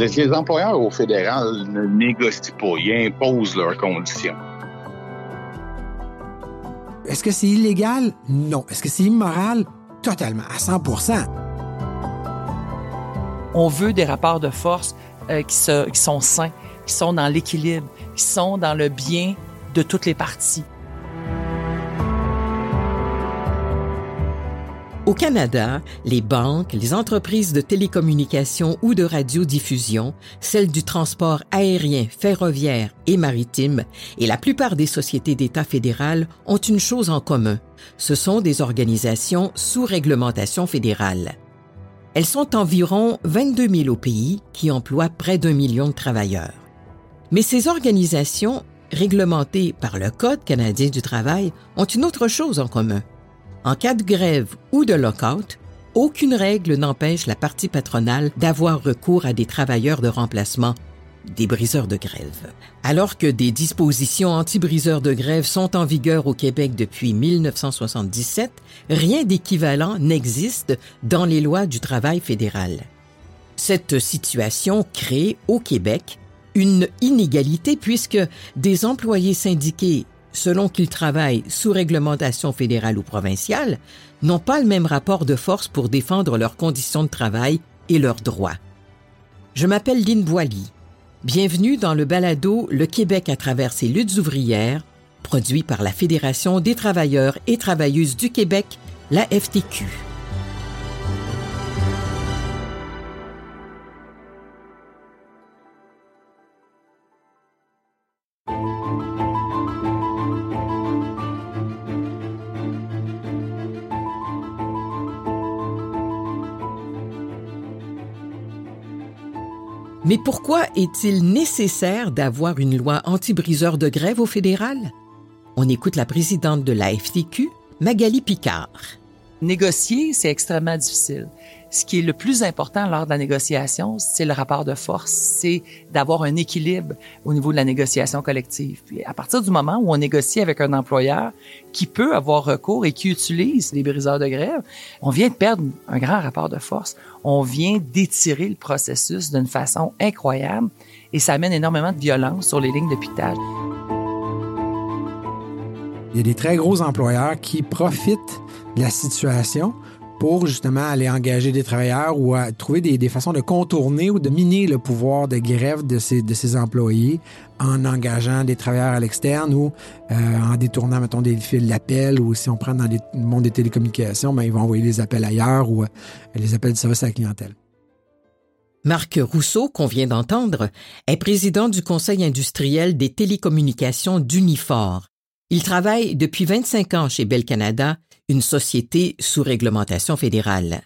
Les employeurs au fédéral ne négocient pas, ils imposent leurs conditions. Est-ce que c'est illégal? Non. Est-ce que c'est immoral? Totalement, à 100% On veut des rapports de force euh, qui, qui sont sains, qui sont dans l'équilibre, qui sont dans le bien de toutes les parties. Au Canada, les banques, les entreprises de télécommunications ou de radiodiffusion, celles du transport aérien, ferroviaire et maritime, et la plupart des sociétés d'État fédérales ont une chose en commun. Ce sont des organisations sous réglementation fédérale. Elles sont environ 22 000 au pays qui emploient près d'un million de travailleurs. Mais ces organisations, réglementées par le Code canadien du travail, ont une autre chose en commun en cas de grève ou de lockout, aucune règle n'empêche la partie patronale d'avoir recours à des travailleurs de remplacement, des briseurs de grève. Alors que des dispositions anti-briseurs de grève sont en vigueur au Québec depuis 1977, rien d'équivalent n'existe dans les lois du travail fédéral. Cette situation crée au Québec une inégalité puisque des employés syndiqués selon qu'ils travaillent sous réglementation fédérale ou provinciale, n'ont pas le même rapport de force pour défendre leurs conditions de travail et leurs droits. Je m'appelle Lynne Boily. Bienvenue dans le balado Le Québec à travers ses luttes ouvrières, produit par la Fédération des travailleurs et travailleuses du Québec, la FTQ. Mais pourquoi est-il nécessaire d'avoir une loi anti-briseur de grève au fédéral? On écoute la présidente de la FTQ, Magali Picard. Négocier, c'est extrêmement difficile. Ce qui est le plus important lors de la négociation, c'est le rapport de force, c'est d'avoir un équilibre au niveau de la négociation collective. Puis à partir du moment où on négocie avec un employeur qui peut avoir recours et qui utilise les briseurs de grève, on vient de perdre un grand rapport de force. On vient d'étirer le processus d'une façon incroyable et ça amène énormément de violence sur les lignes de piquetage. Il y a des très gros employeurs qui profitent la situation pour justement aller engager des travailleurs ou à trouver des, façons de contourner ou de miner le pouvoir de grève de ces, de employés en engageant des travailleurs à l'externe ou euh, en détournant, mettons, des fils d'appel ou si on prend dans le monde des télécommunications, ben, ils vont envoyer les appels ailleurs ou euh, les appels de service à la clientèle. Marc Rousseau, qu'on vient d'entendre, est président du Conseil industriel des télécommunications d'Unifor. Il travaille depuis 25 ans chez Bell Canada une société sous réglementation fédérale.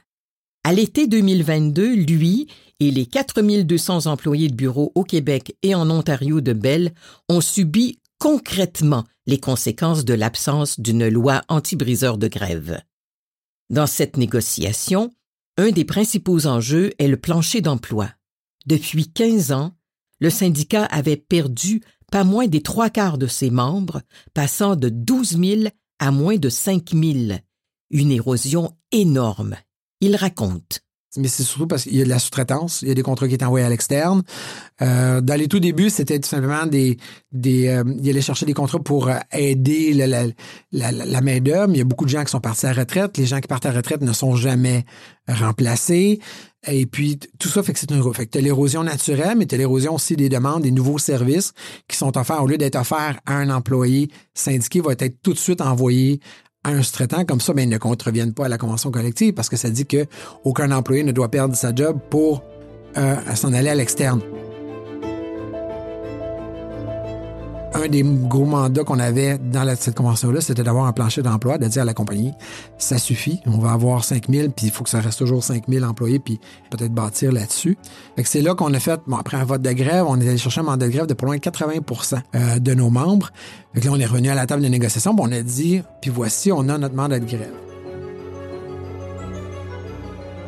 À l'été 2022, lui et les 4200 employés de bureau au Québec et en Ontario de Bell ont subi concrètement les conséquences de l'absence d'une loi anti-briseur de grève. Dans cette négociation, un des principaux enjeux est le plancher d'emploi. Depuis 15 ans, le syndicat avait perdu pas moins des trois quarts de ses membres, passant de 12 000 à moins de 5 000. Une érosion énorme. Il raconte. Mais c'est surtout parce qu'il y a de la sous-traitance, il y a des contrats qui étaient envoyés à l'externe. Euh, dans les tout débuts, c'était tout simplement des... euh, il allait chercher des contrats pour euh, aider la, la main-d'œuvre. Il y a beaucoup de gens qui sont partis à la retraite. Les gens qui partent à la retraite ne sont jamais remplacés. Et puis, tout ça fait que c'est une... Fait que tu l'érosion naturelle, mais tu l'érosion aussi des demandes, des nouveaux services qui sont offerts. Au lieu d'être offerts à un employé syndiqué, va être tout de suite envoyé à un sous-traitant. Comme ça, ben, ils ne contreviennent pas à la convention collective parce que ça dit que aucun employé ne doit perdre sa job pour euh, s'en aller à l'externe. Un des gros mandats qu'on avait dans cette convention-là, c'était d'avoir un plancher d'emploi, de dire à la compagnie, ça suffit, on va avoir 5000, puis il faut que ça reste toujours 5000 employés, puis peut-être bâtir là-dessus. c'est là qu'on a fait, bon, après un vote de grève, on est allé chercher un mandat de grève de pas loin de 80 euh, de nos membres. Fait là, on est revenu à la table de négociation, puis on a dit, puis voici, on a notre mandat de grève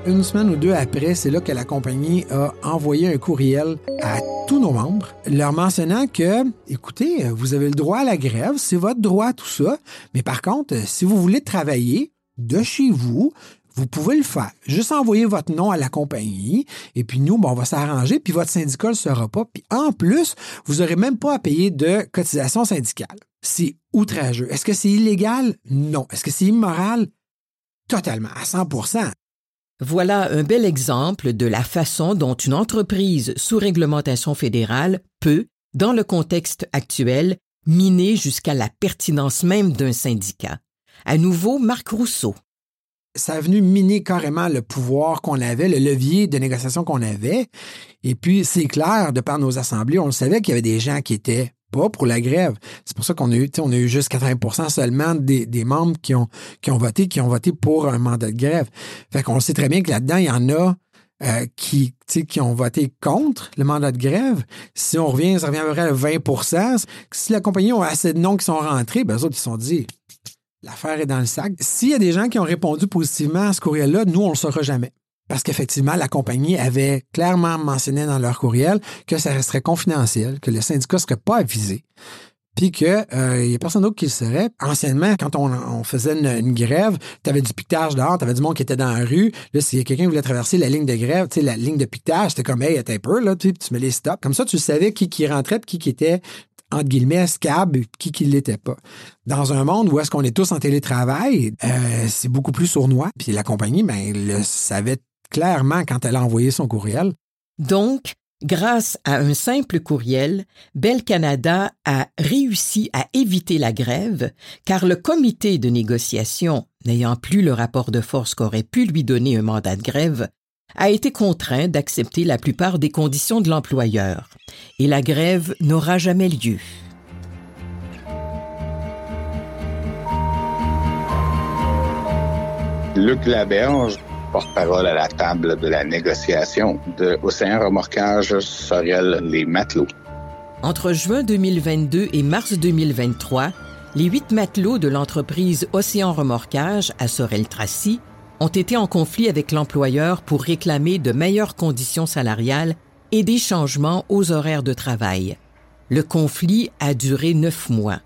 une semaine ou deux après, c'est là que la compagnie a envoyé un courriel à tous nos membres, leur mentionnant que, écoutez, vous avez le droit à la grève, c'est votre droit, tout ça, mais par contre, si vous voulez travailler de chez vous, vous pouvez le faire. Juste envoyer votre nom à la compagnie et puis nous, on va s'arranger, puis votre syndicat ne le sera pas. Puis en plus, vous n'aurez même pas à payer de cotisation syndicale. C'est outrageux. Est-ce que c'est illégal? Non. Est-ce que c'est immoral? Totalement, à 100 voilà un bel exemple de la façon dont une entreprise sous réglementation fédérale peut, dans le contexte actuel, miner jusqu'à la pertinence même d'un syndicat. À nouveau, Marc Rousseau. Ça a venu miner carrément le pouvoir qu'on avait, le levier de négociation qu'on avait. Et puis, c'est clair, de par nos assemblées, on le savait qu'il y avait des gens qui étaient pas pour la grève. C'est pour ça qu'on a eu, on a eu juste 80% seulement des, membres qui ont, voté, qui ont voté pour un mandat de grève. Fait qu'on sait très bien que là-dedans, il y en a euh, qui, ont voté contre le mandat de grève. Si on revient, ça revient à peu près à 20 Si la compagnie a assez de noms qui sont rentrés, ben, eux autres, ils se sont dit, l'affaire est dans le sac. S'il y a des gens qui ont répondu positivement à ce courriel-là, nous, on ne le saura jamais. Parce qu'effectivement, la compagnie avait clairement mentionné dans leur courriel que ça resterait confidentiel, que le syndicat ne serait pas avisé, puis qu'il euh, y a personne d'autre qui le serait. Anciennement, quand on, faisait une, grève, tu avais du piquetage dehors, tu avais du monde qui était dans la rue. Là, si quelqu'un voulait traverser la ligne de grève, tu sais, la ligne de piquetage, c'était comme, hey, attends un peu, là, tu, mets les stops. Comme ça, tu savais qui, qui rentrait puis qui, qui était entre guillemets, scab, qui qui l'était pas. Dans un monde où est-ce qu'on est tous en télétravail, euh, c'est beaucoup plus sournois. Puis la compagnie, ben, le savait clairement quand elle a envoyé son courriel. Donc, grâce à un simple courriel, Bell Canada a réussi à éviter la grève, car le comité de négociation, n'ayant plus le rapport de force qu'aurait pu lui donner un mandat de grève, a été contraint d'accepter la plupart des conditions de l'employeur, et la grève n'aura jamais lieu. Luc Laberge porte-parole à la table de la négociation de Remorquage Sorel les matelots. Entre juin 2022 et mars 2023, les huit matelots de l'entreprise Océan Remorquage à Sorel-Tracy ont été en conflit avec l'employeur pour réclamer de meilleures conditions salariales et des changements aux horaires de travail. Le conflit a duré neuf mois.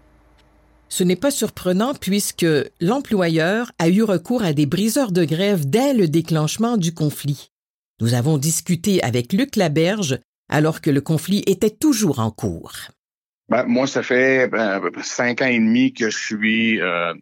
Ce n'est pas surprenant puisque l'employeur a eu recours à des briseurs de grève dès le déclenchement du conflit. Nous avons discuté avec Luc Laberge alors que le conflit était toujours en cours. Ben, moi, ça fait ben, cinq ans et demi que je suis euh,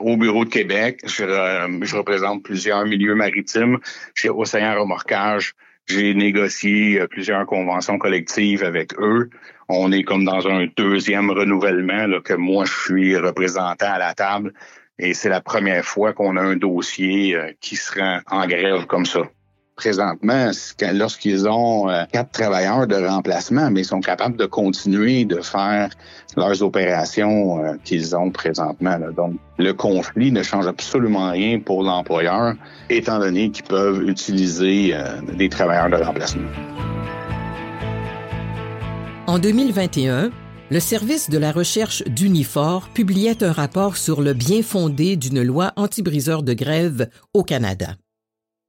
au bureau de Québec. Je, euh, je, représente plusieurs milieux maritimes chez Océan Remorquage. J'ai négocié euh, plusieurs conventions collectives avec eux on est comme dans un deuxième renouvellement là, que moi je suis représentant à la table et c'est la première fois qu'on a un dossier euh, qui se rend en grève comme ça. Présentement, lorsqu'ils ont euh, quatre travailleurs de remplacement, mais ils sont capables de continuer de faire leurs opérations euh, qu'ils ont présentement. Donc, le conflit ne change absolument rien pour l'employeur, étant donné qu'ils peuvent utiliser des travailleurs de remplacement. En 2021, le service de la recherche d'Unifor publiait un rapport sur le bien fondé d'une loi anti-briseur de grève au Canada.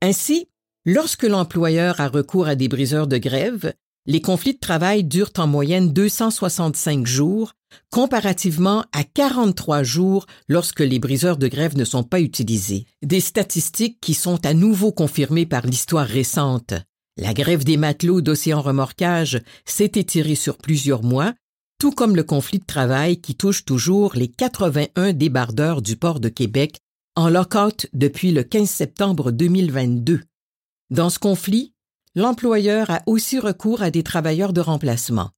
Ainsi, lorsque l'employeur a recours à des briseurs de grève, les conflits de travail durent en moyenne 265 jours, comparativement à 43 jours lorsque les briseurs de grève ne sont pas utilisés. Des statistiques qui sont à nouveau confirmées par l'histoire récente. La grève des matelots d'Océan Remorquage s'est étirée sur plusieurs mois, tout comme le conflit de travail qui touche toujours les 81 débardeurs du port de Québec en lockout depuis le 15 septembre 2022. Dans ce conflit, l'employeur a aussi recours à des travailleurs de remplacement.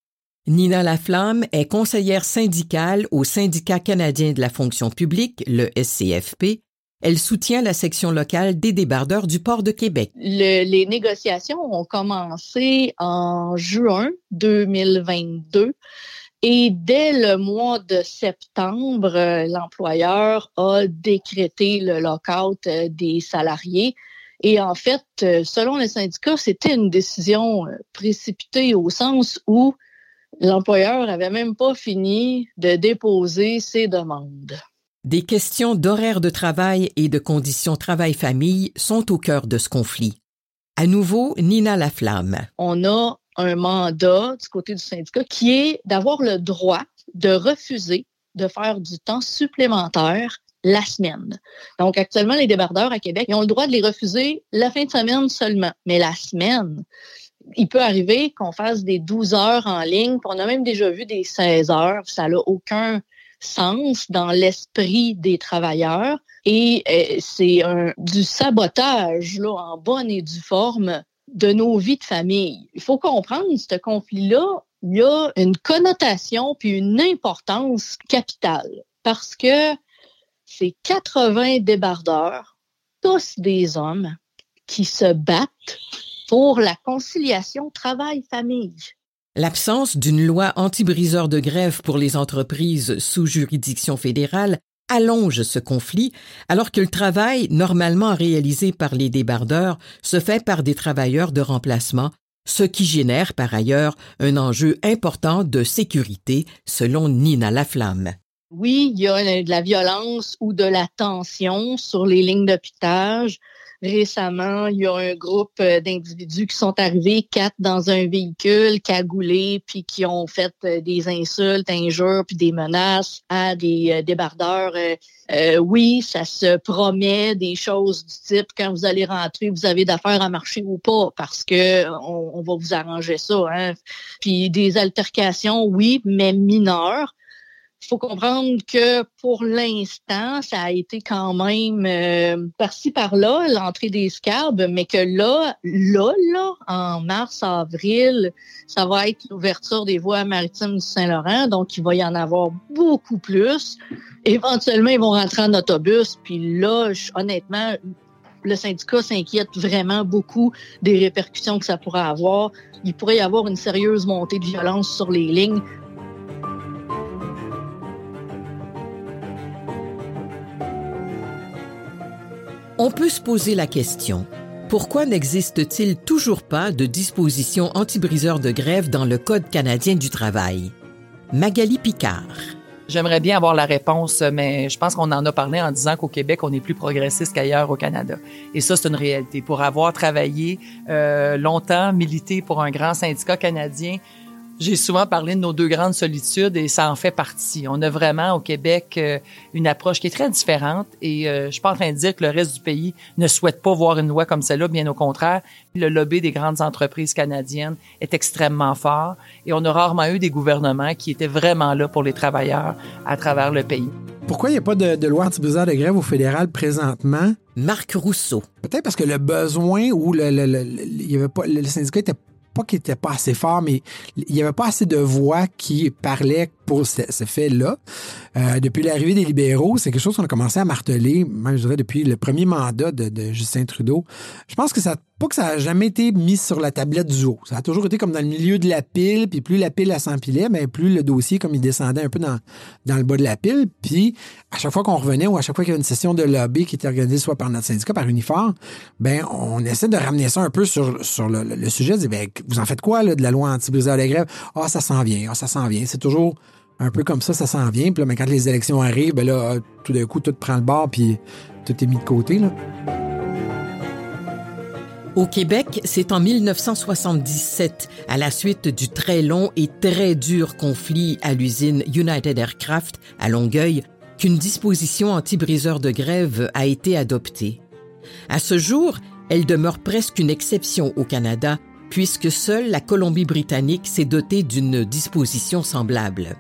Nina Laflamme est conseillère syndicale au Syndicat canadien de la fonction publique, le SCFP, elle soutient la section locale des débardeurs du port de Québec. les négociations ont commencé en juin 2022 et dès le mois de septembre, l'employeur a décrété le lockout euh, des salariés. Et en fait, euh, selon les syndicats, c'était une décision précipitée au sens où l'employeur avait même pas fini de déposer ses demandes. Des questions d'horaire de travail et de conditions travail-famille sont au cœur de ce conflit. À nouveau, Nina Laflamme. On a un mandat du côté du syndicat qui est d'avoir le droit de refuser de faire du temps supplémentaire la semaine. Donc, actuellement, les débardeurs à Québec, ils ont le droit de les refuser la fin de semaine seulement. Mais la semaine, il peut arriver qu'on fasse des 12 heures en ligne. On a même déjà vu des 16 heures. Ça n'a aucun sens dans l'esprit des travailleurs. Et euh, c'est du sabotage là, en bonne et due forme de nos vies de famille. Il faut comprendre, ce conflit-là, il y a une connotation puis une importance capitale parce que c'est 80 débardeurs, tous des hommes, qui se battent pour la conciliation travail-famille. L'absence d'une loi anti-briseur de grève pour les entreprises sous juridiction fédérale allonge ce conflit, alors que le travail normalement réalisé par les débardeurs se fait par des travailleurs de remplacement, ce qui génère par ailleurs un enjeu important de sécurité, selon Nina Laflamme. Oui, il y a de la violence ou de la tension sur les lignes d'hôpitage. Récemment, il y a un groupe euh, d'individus qui sont arrivés, quatre dans un véhicule, cagoulés, puis qui ont fait euh, des insultes, injures, puis des menaces à des euh, débardeurs. oui, ça se promet des choses du type quand vous allez rentrer, vous avez d'affaires à marcher ou pas, parce que on, va vous arranger ça. Hein. Puis des altercations, oui, mais mineures. Faut comprendre que pour l'instant, ça a été quand même euh, par-ci par-là, l'entrée des scabs, mais que là, là, là, en mars, avril, ça va être l'ouverture des voies maritimes du Saint-Laurent, donc il va y en avoir beaucoup plus. Éventuellement, ils vont rentrer en autobus, puis là, honnêtement, le syndicat s'inquiète vraiment beaucoup des répercussions que ça pourrait avoir. Il pourrait y avoir une sérieuse montée de violence sur les lignes On peut se poser la question, pourquoi n'existe-t-il toujours pas de dispositions anti-briseurs de grève dans le Code canadien du travail? Magali Picard. J'aimerais bien avoir la réponse, mais je pense qu'on en a parlé en disant qu'au Québec, on est plus progressiste qu'ailleurs au Canada. Et ça, c'est une réalité. Pour avoir travaillé euh, longtemps, milité pour un grand syndicat canadien, j'ai souvent parlé de nos deux grandes solitudes et ça en fait partie. On a vraiment au Québec euh, une approche qui est très différente et euh, je suis pas en train de dire que le reste du pays ne souhaite pas voir une loi comme celle-là, bien au contraire. Le lobby des grandes entreprises canadiennes est extrêmement fort et on a rarement eu des gouvernements qui étaient vraiment là pour les travailleurs à travers le pays. Pourquoi il n'y a pas de, loi anti-briseur de grève au fédéral présentement? Marc Rousseau. Peut-être parce que le besoin ou le, le, le, y avait pas, le syndicat était pas qu'il était pas assez fort, mais il n'y avait pas assez de voix qui parlaient pour ce, fait-là. Euh, depuis l'arrivée des libéraux, c'est quelque chose qu'on a commencé à marteler, même je dirais depuis le premier mandat de, Justin Trudeau. Je pense que ça pas que ça a jamais été mis sur la tablette du haut. Ça a toujours été comme dans le milieu de la pile, puis plus la pile s'empilait, mais plus le dossier comme il descendait un peu dans, dans le bas de la pile. Puis à chaque fois qu'on revenait ou à chaque fois qu'il y avait une session de lobby qui était organisée soit par notre syndicat, par Unifor, ben on essaie de ramener ça un peu sur, sur le, sujet, ben, vous en faites quoi là, de la loi anti-briseur de grève? Ah, ça s'en vient, ah, ça s'en vient. C'est toujours un peu comme ça, ça s'en vient. Mais quand les élections arrivent, ben tout d'un coup, tout prend le bord, puis tout est mis de côté. Au Québec, c'est en 1977, à la suite du très long et très dur conflit à l'usine United Aircraft à Longueuil, qu'une disposition anti-briseur de grève a été adoptée. À ce jour, elle demeure presque une exception au Canada, puisque seule la Colombie-Britannique s'est dotée d'une disposition semblable.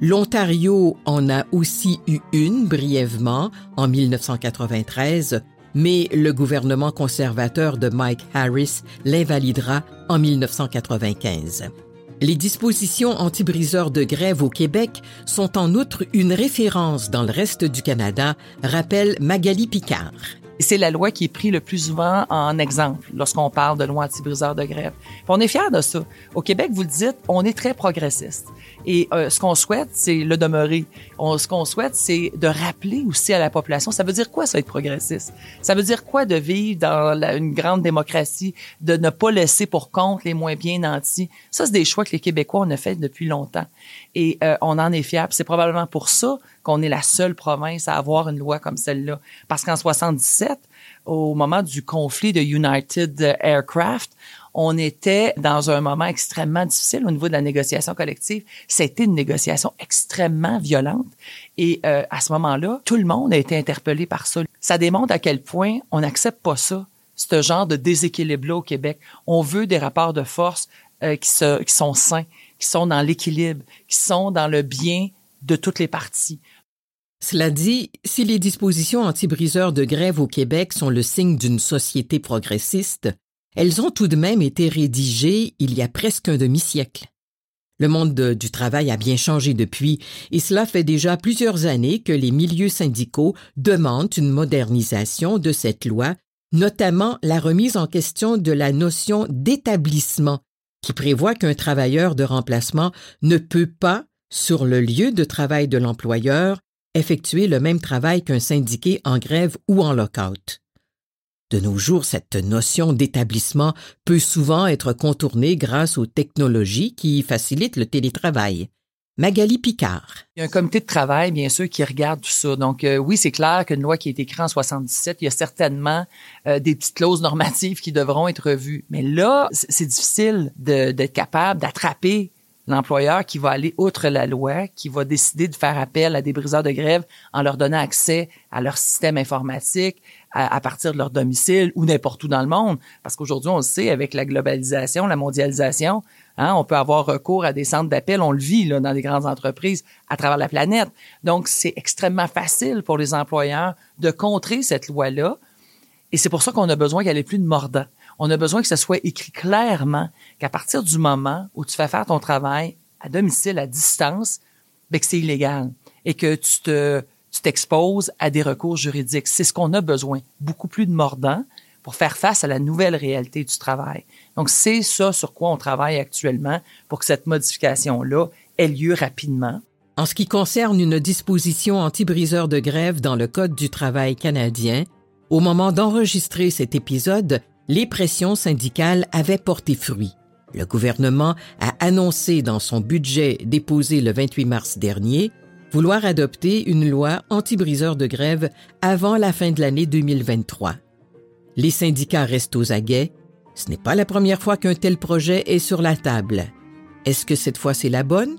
L'Ontario en a aussi eu une brièvement en 1993 mais le gouvernement conservateur de Mike Harris l'invalidera en 1995. Les dispositions anti-briseurs de grève au Québec sont en outre une référence dans le reste du Canada, rappelle Magali Picard. C'est la loi qui est prise le plus souvent en exemple lorsqu'on parle de loi anti-briseur de grève. on est fiers de ça. Au Québec, vous le dites, on est très progressiste. Et euh, ce qu'on souhaite, c'est le demeurer. On, ce qu'on souhaite, c'est de rappeler aussi à la population, ça veut dire quoi ça être progressiste? Ça veut dire quoi de vivre dans une grande démocratie, de ne pas laisser pour compte les moins bien nantis? Ça, c'est des choix que les Québécois ont fait depuis longtemps. Et euh, on en est fiers. C'est probablement pour ça qu'on est la seule province à avoir une loi comme celle-là. Parce qu'en 77, au moment du conflit de United Aircraft, on était dans un moment extrêmement difficile au niveau de la négociation collective. C'était une négociation extrêmement violente. Et euh, à ce moment-là, tout le monde a été interpellé par ça. Ça démontre à quel point on n'accepte pas ça, ce genre de déséquilibre-là au Québec. On veut des rapports de force euh, qui, qui sont sains, qui sont dans l'équilibre, qui sont dans le bien de toutes les parties. Cela dit, si les dispositions anti-briseurs de grève au Québec sont le signe d'une société progressiste, elles ont tout de même été rédigées il y a presque un demi-siècle. Le monde du travail a bien changé depuis, et cela fait déjà plusieurs années que les milieux syndicaux demandent une modernisation de cette loi, notamment la remise en question de la notion d'établissement, qui prévoit qu'un travailleur de remplacement ne peut pas, sur le lieu de travail de l'employeur, effectuer le même travail qu'un syndiqué en grève ou en lockout. De nos jours, cette notion d'établissement peut souvent être contournée grâce aux technologies qui facilitent le télétravail. Magali Picard. Il y a un comité de travail, bien sûr, qui regarde tout ça. Donc, euh, oui, c'est clair qu'une loi qui a été créée en 77, il y a certainement euh, des petites clauses normatives qui devront être revues. Mais là, c'est difficile d'être capable d'attraper l'employeur qui va aller outre la loi, qui va décider de faire appel à des briseurs de grève en leur donnant accès à leur système informatique à, partir de leur domicile ou n'importe où dans le monde. Parce qu'aujourd'hui, on le sait, avec la globalisation, la mondialisation, hein, on peut avoir recours à des centres d'appel, on le vit là, dans les grandes entreprises à travers la planète. Donc, c'est extrêmement facile pour les employeurs de contrer cette loi-là. Et c'est pour ça qu'on a besoin qu'elle ait plus de mordant on a besoin que ça soit écrit clairement qu'à partir du moment où tu fais faire ton travail à domicile, à distance, ben que c'est illégal et que tu te tu t'exposes à des recours juridiques. C'est ce qu'on a besoin, beaucoup plus de mordants pour faire face à la nouvelle réalité du travail. Donc, c'est ça sur quoi on travaille actuellement pour que cette modification-là ait lieu rapidement. En ce qui concerne une disposition anti-briseur de grève dans le Code du travail canadien, au moment d'enregistrer cet épisode, les pressions syndicales avaient porté fruit. Le gouvernement a annoncé dans son budget déposé le 28 mars dernier vouloir adopter une loi anti-briseur de grève avant la fin de l'année 2023. Les syndicats restent aux aguets. Ce n'est pas la première fois qu'un tel projet est sur la table. Est-ce que cette fois c'est la bonne?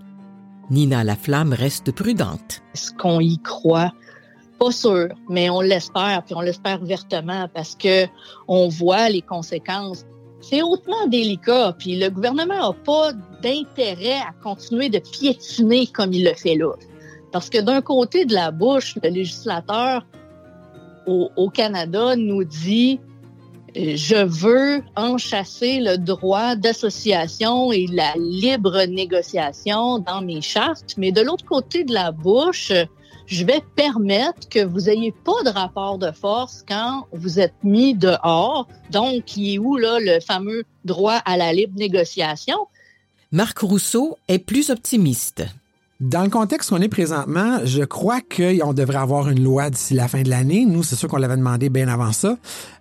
Nina Laflamme reste prudente. Est-ce qu'on y croit? Pas sûr, mais on l'espère, puis on l'espère vertement parce que on voit les conséquences. C'est hautement délicat, puis le gouvernement n'a pas d'intérêt à continuer de piétiner comme il le fait là. Parce que d'un côté de la bouche, le législateur au, au Canada nous dit je veux enchasser le droit d'association et la libre négociation dans mes chartes, mais de l'autre côté de la bouche, je vais permettre que vous ayez pas de rapport de force quand vous êtes mis dehors. Donc, il est où là le fameux droit à la libre négociation? Marc Rousseau est plus optimiste. Dans le contexte qu'on est présentement, je crois qu'on devrait avoir une loi d'ici la fin de l'année. Nous, c'est sûr qu'on l'avait demandé bien avant ça.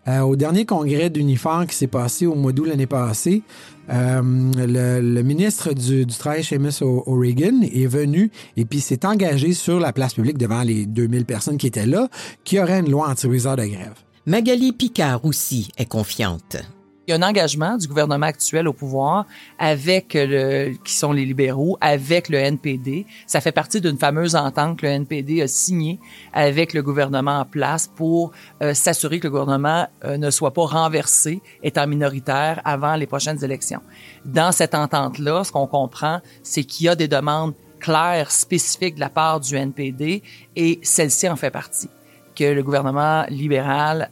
Euh, au dernier congrès d'Unifor qui s'est passé au mois d'août l'année passée, euh, le, ministre du, du Travail, Seamus O'Regan, est venu et puis s'est engagé sur la place publique devant les 2000 personnes qui étaient là, qu'il y aurait une loi anti-briseur de grève. Magali Picard aussi est confiante y a un engagement du gouvernement actuel au pouvoir avec le, qui sont les libéraux, avec le NPD. Ça fait partie d'une fameuse entente que le NPD a signée avec le gouvernement en place pour euh, s'assurer que le gouvernement euh, ne soit pas renversé, étant minoritaire, avant les prochaines élections. Dans cette entente-là, ce qu'on comprend, c'est qu'il y a des demandes claires, spécifiques de la part du NPD et celle-ci en fait partie que le gouvernement libéral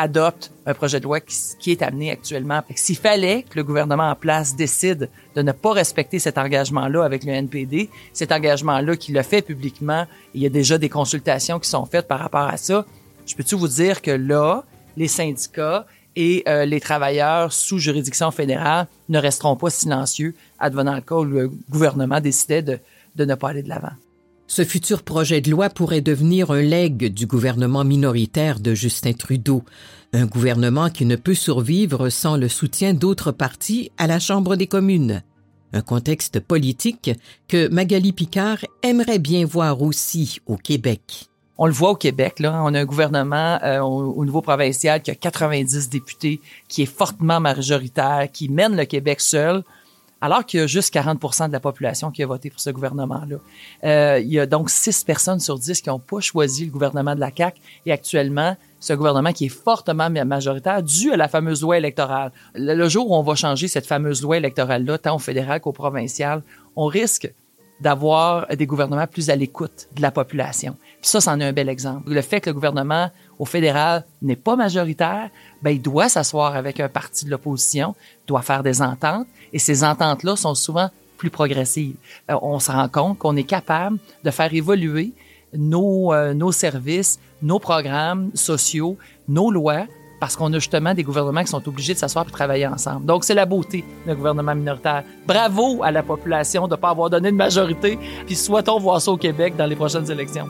adopte un projet de loi qui, est amené actuellement. S'il fallait que le gouvernement en place décide de ne pas respecter cet engagement-là avec le NPD, cet engagement-là qui le fait publiquement, il y a déjà des consultations qui sont faites par rapport à ça. Je peux-tu vous dire que là, les syndicats et euh, les travailleurs sous juridiction fédérale ne resteront pas silencieux advenant le cas où le gouvernement décidait de, de ne pas aller de l'avant? Ce futur projet de loi pourrait devenir un legs du gouvernement minoritaire de Justin Trudeau, un gouvernement qui ne peut survivre sans le soutien d'autres partis à la Chambre des communes. Un contexte politique que Magali Picard aimerait bien voir aussi au Québec. On le voit au Québec, là, on a un gouvernement euh, au, niveau provincial qui a 90 députés, qui est fortement majoritaire, qui mène le Québec seul, alors qu'il y a juste 40% de la population qui a voté pour ce gouvernement-là. Euh, il y a donc 6 personnes sur 10 qui n'ont pas choisi le gouvernement de la CAQ et actuellement, un gouvernement qui est fortement majoritaire dû à la fameuse loi électorale. Le, jour où on va changer cette fameuse loi électorale-là, tant au fédéral qu'au provincial, on risque d'avoir des gouvernements plus à l'écoute de la population. Ça, c'en est un bel exemple. Le fait que le gouvernement au fédéral n'est pas majoritaire, ben, il doit s'asseoir avec un parti de l'opposition, doit faire des ententes, et ces ententes-là sont souvent plus progressives. Euh, on se rend compte qu'on est capable de faire évoluer nos, euh, nos services, nos programmes sociaux, nos lois, parce qu'on a justement des gouvernements qui sont obligés de s'asseoir et travailler ensemble. Donc, c'est la beauté d'un gouvernement minoritaire. Bravo à la population de ne pas avoir donné de majorité, puis souhaitons voir ça au Québec dans les prochaines élections.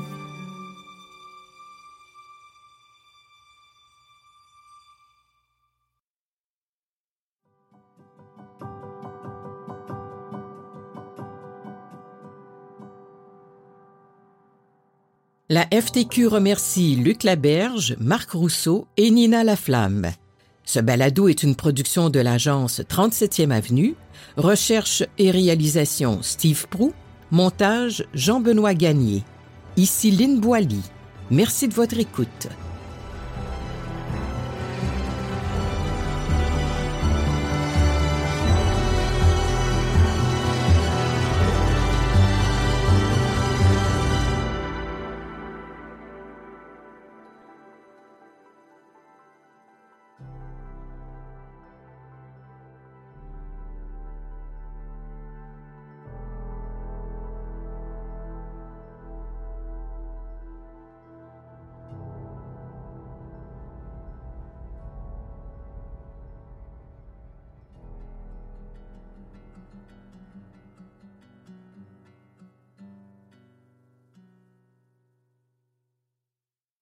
La FTQ remercie Luc Laberge, Marc Rousseau et Nina Laflamme. Ce balado est une production de l'agence 37e Avenue, recherche et réalisation Steve Prou, montage Jean-Benoît Gagné. Ici Lynne Boily. Merci de votre écoute.